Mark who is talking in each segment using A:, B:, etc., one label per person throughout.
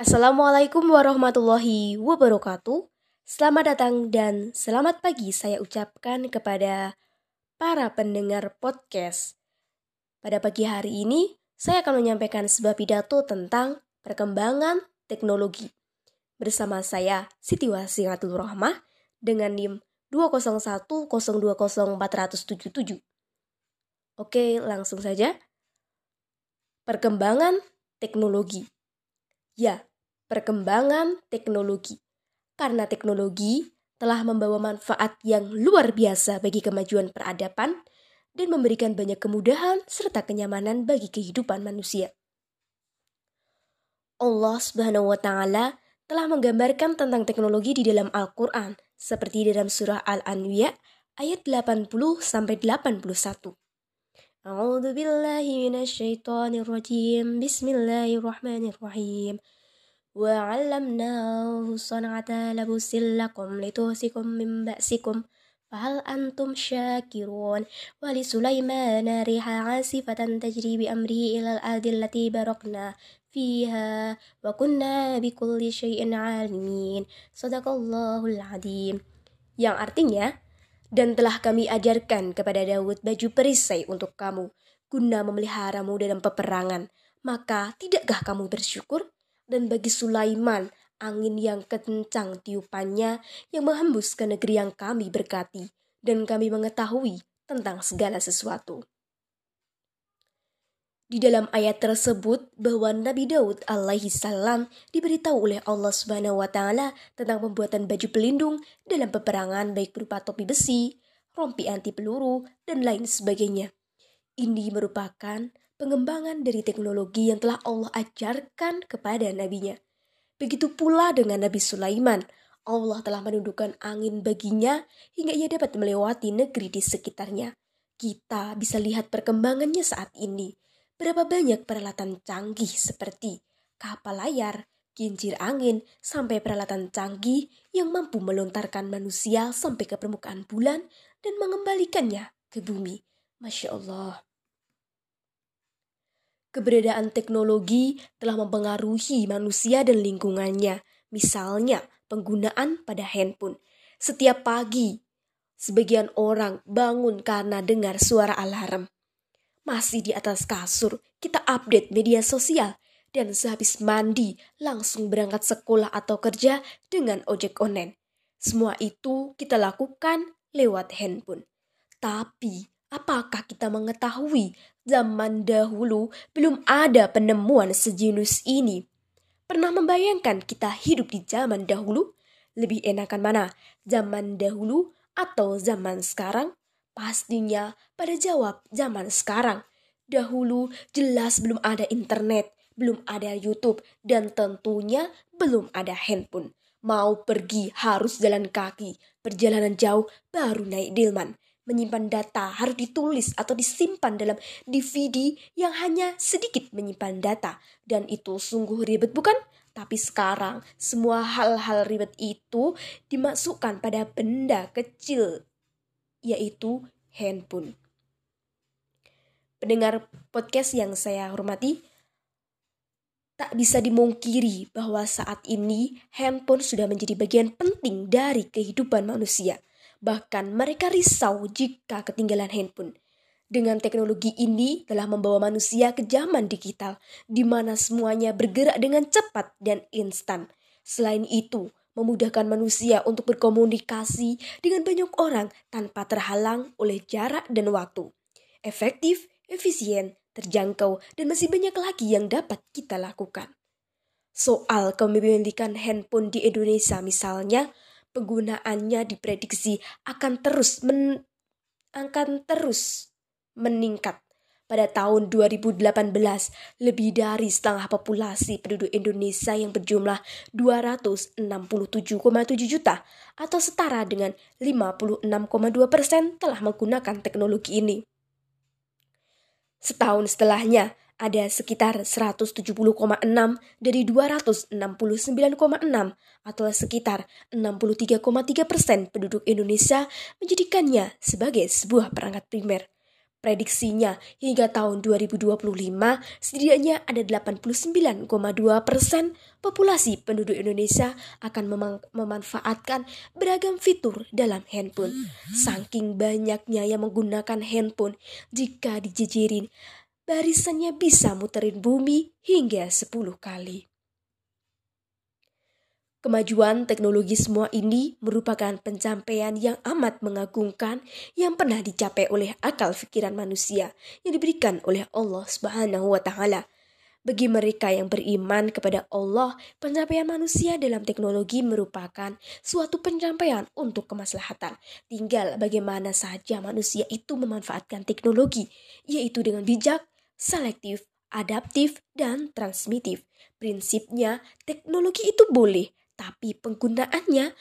A: Assalamualaikum warahmatullahi wabarakatuh. Selamat datang dan selamat pagi saya ucapkan kepada para pendengar podcast. Pada pagi hari ini, saya akan menyampaikan sebuah pidato tentang perkembangan teknologi. Bersama saya, Siti Wasiratul Rahmah, dengan NIM 201020477. Oke, langsung saja. Perkembangan teknologi. Ya, perkembangan teknologi. Karena teknologi telah membawa manfaat yang luar biasa bagi kemajuan peradaban dan memberikan banyak kemudahan serta kenyamanan bagi kehidupan manusia. Allah Subhanahu wa taala telah menggambarkan tentang teknologi di dalam Al-Qur'an seperti dalam surah Al-Anbiya ayat 80 sampai 81. A'udzu billahi minasyaitonir rajim. Bismillahirrahmanirrahim. وعلمناه صنعة لبس لكم لتهسكم من بأسكم فهل أنتم شاكرون ولسليمان ريح عاصفة تجري بأمره إلى الأرض التي باركنا فيها وكنا بكل شيء عالمين صدق الله العظيم yang artinya dan telah kami ajarkan kepada Daud baju perisai untuk kamu guna memeliharamu dalam peperangan maka tidakkah kamu bersyukur dan bagi Sulaiman angin yang kencang tiupannya yang menghembus ke negeri yang kami berkati dan kami mengetahui tentang segala sesuatu. Di dalam ayat tersebut bahwa Nabi Daud alaihi salam diberitahu oleh Allah Subhanahu wa taala tentang pembuatan baju pelindung dalam peperangan baik berupa topi besi, rompi anti peluru dan lain sebagainya. Ini merupakan pengembangan dari teknologi yang telah Allah ajarkan kepada nabinya. Begitu pula dengan Nabi Sulaiman, Allah telah menundukkan angin baginya hingga ia dapat melewati negeri di sekitarnya. Kita bisa lihat perkembangannya saat ini. Berapa banyak peralatan canggih seperti kapal layar, kincir angin, sampai peralatan canggih yang mampu melontarkan manusia sampai ke permukaan bulan dan mengembalikannya ke bumi. Masya Allah. Keberadaan teknologi telah mempengaruhi manusia dan lingkungannya. Misalnya, penggunaan pada handphone. Setiap pagi, sebagian orang bangun karena dengar suara alarm. Masih di atas kasur, kita update media sosial dan sehabis mandi langsung berangkat sekolah atau kerja dengan ojek online. Semua itu kita lakukan lewat handphone. Tapi Apakah kita mengetahui zaman dahulu belum ada penemuan sejenis ini? Pernah membayangkan kita hidup di zaman dahulu? Lebih enakan mana? Zaman dahulu atau zaman sekarang? Pastinya pada jawab zaman sekarang. Dahulu jelas belum ada internet, belum ada YouTube, dan tentunya belum ada handphone. Mau pergi harus jalan kaki, perjalanan jauh baru naik delman menyimpan data harus ditulis atau disimpan dalam DVD yang hanya sedikit menyimpan data dan itu sungguh ribet bukan? Tapi sekarang semua hal-hal ribet itu dimasukkan pada benda kecil yaitu handphone. Pendengar podcast yang saya hormati, tak bisa dimungkiri bahwa saat ini handphone sudah menjadi bagian penting dari kehidupan manusia. Bahkan mereka risau jika ketinggalan handphone. Dengan teknologi ini telah membawa manusia ke zaman digital, di mana semuanya bergerak dengan cepat dan instan. Selain itu, memudahkan manusia untuk berkomunikasi dengan banyak orang tanpa terhalang oleh jarak dan waktu. Efektif, efisien, terjangkau, dan masih banyak lagi yang dapat kita lakukan. Soal kepemilikan handphone di Indonesia misalnya, penggunaannya diprediksi akan terus men akan terus meningkat. Pada tahun 2018, lebih dari setengah populasi penduduk Indonesia yang berjumlah 267,7 juta atau setara dengan 56,2 persen telah menggunakan teknologi ini. Setahun setelahnya, ada sekitar 170,6 dari 269,6 atau sekitar 63,3 persen penduduk Indonesia menjadikannya sebagai sebuah perangkat primer. Prediksinya hingga tahun 2025 setidaknya ada 89,2 persen populasi penduduk Indonesia akan mem memanfaatkan beragam fitur dalam handphone. Saking banyaknya yang menggunakan handphone jika dijejerin, barisannya bisa muterin bumi hingga 10 kali. Kemajuan teknologi semua ini merupakan pencapaian yang amat mengagumkan yang pernah dicapai oleh akal pikiran manusia yang diberikan oleh Allah Subhanahu wa taala. Bagi mereka yang beriman kepada Allah, pencapaian manusia dalam teknologi merupakan suatu pencapaian untuk kemaslahatan. Tinggal bagaimana saja manusia itu memanfaatkan teknologi, yaitu dengan bijak, selektif, adaptif, dan transmitif. Prinsipnya, teknologi itu boleh tapi penggunaannya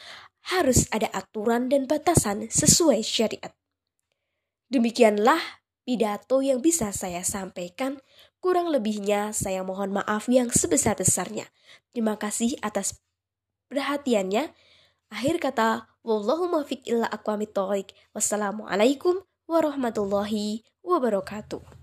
A: harus ada aturan dan batasan sesuai syariat. Demikianlah pidato yang bisa saya sampaikan. Kurang lebihnya saya mohon maaf yang sebesar-besarnya. Terima kasih atas perhatiannya. Akhir kata, illa aqwamit Wassalamualaikum warahmatullahi wabarakatuh.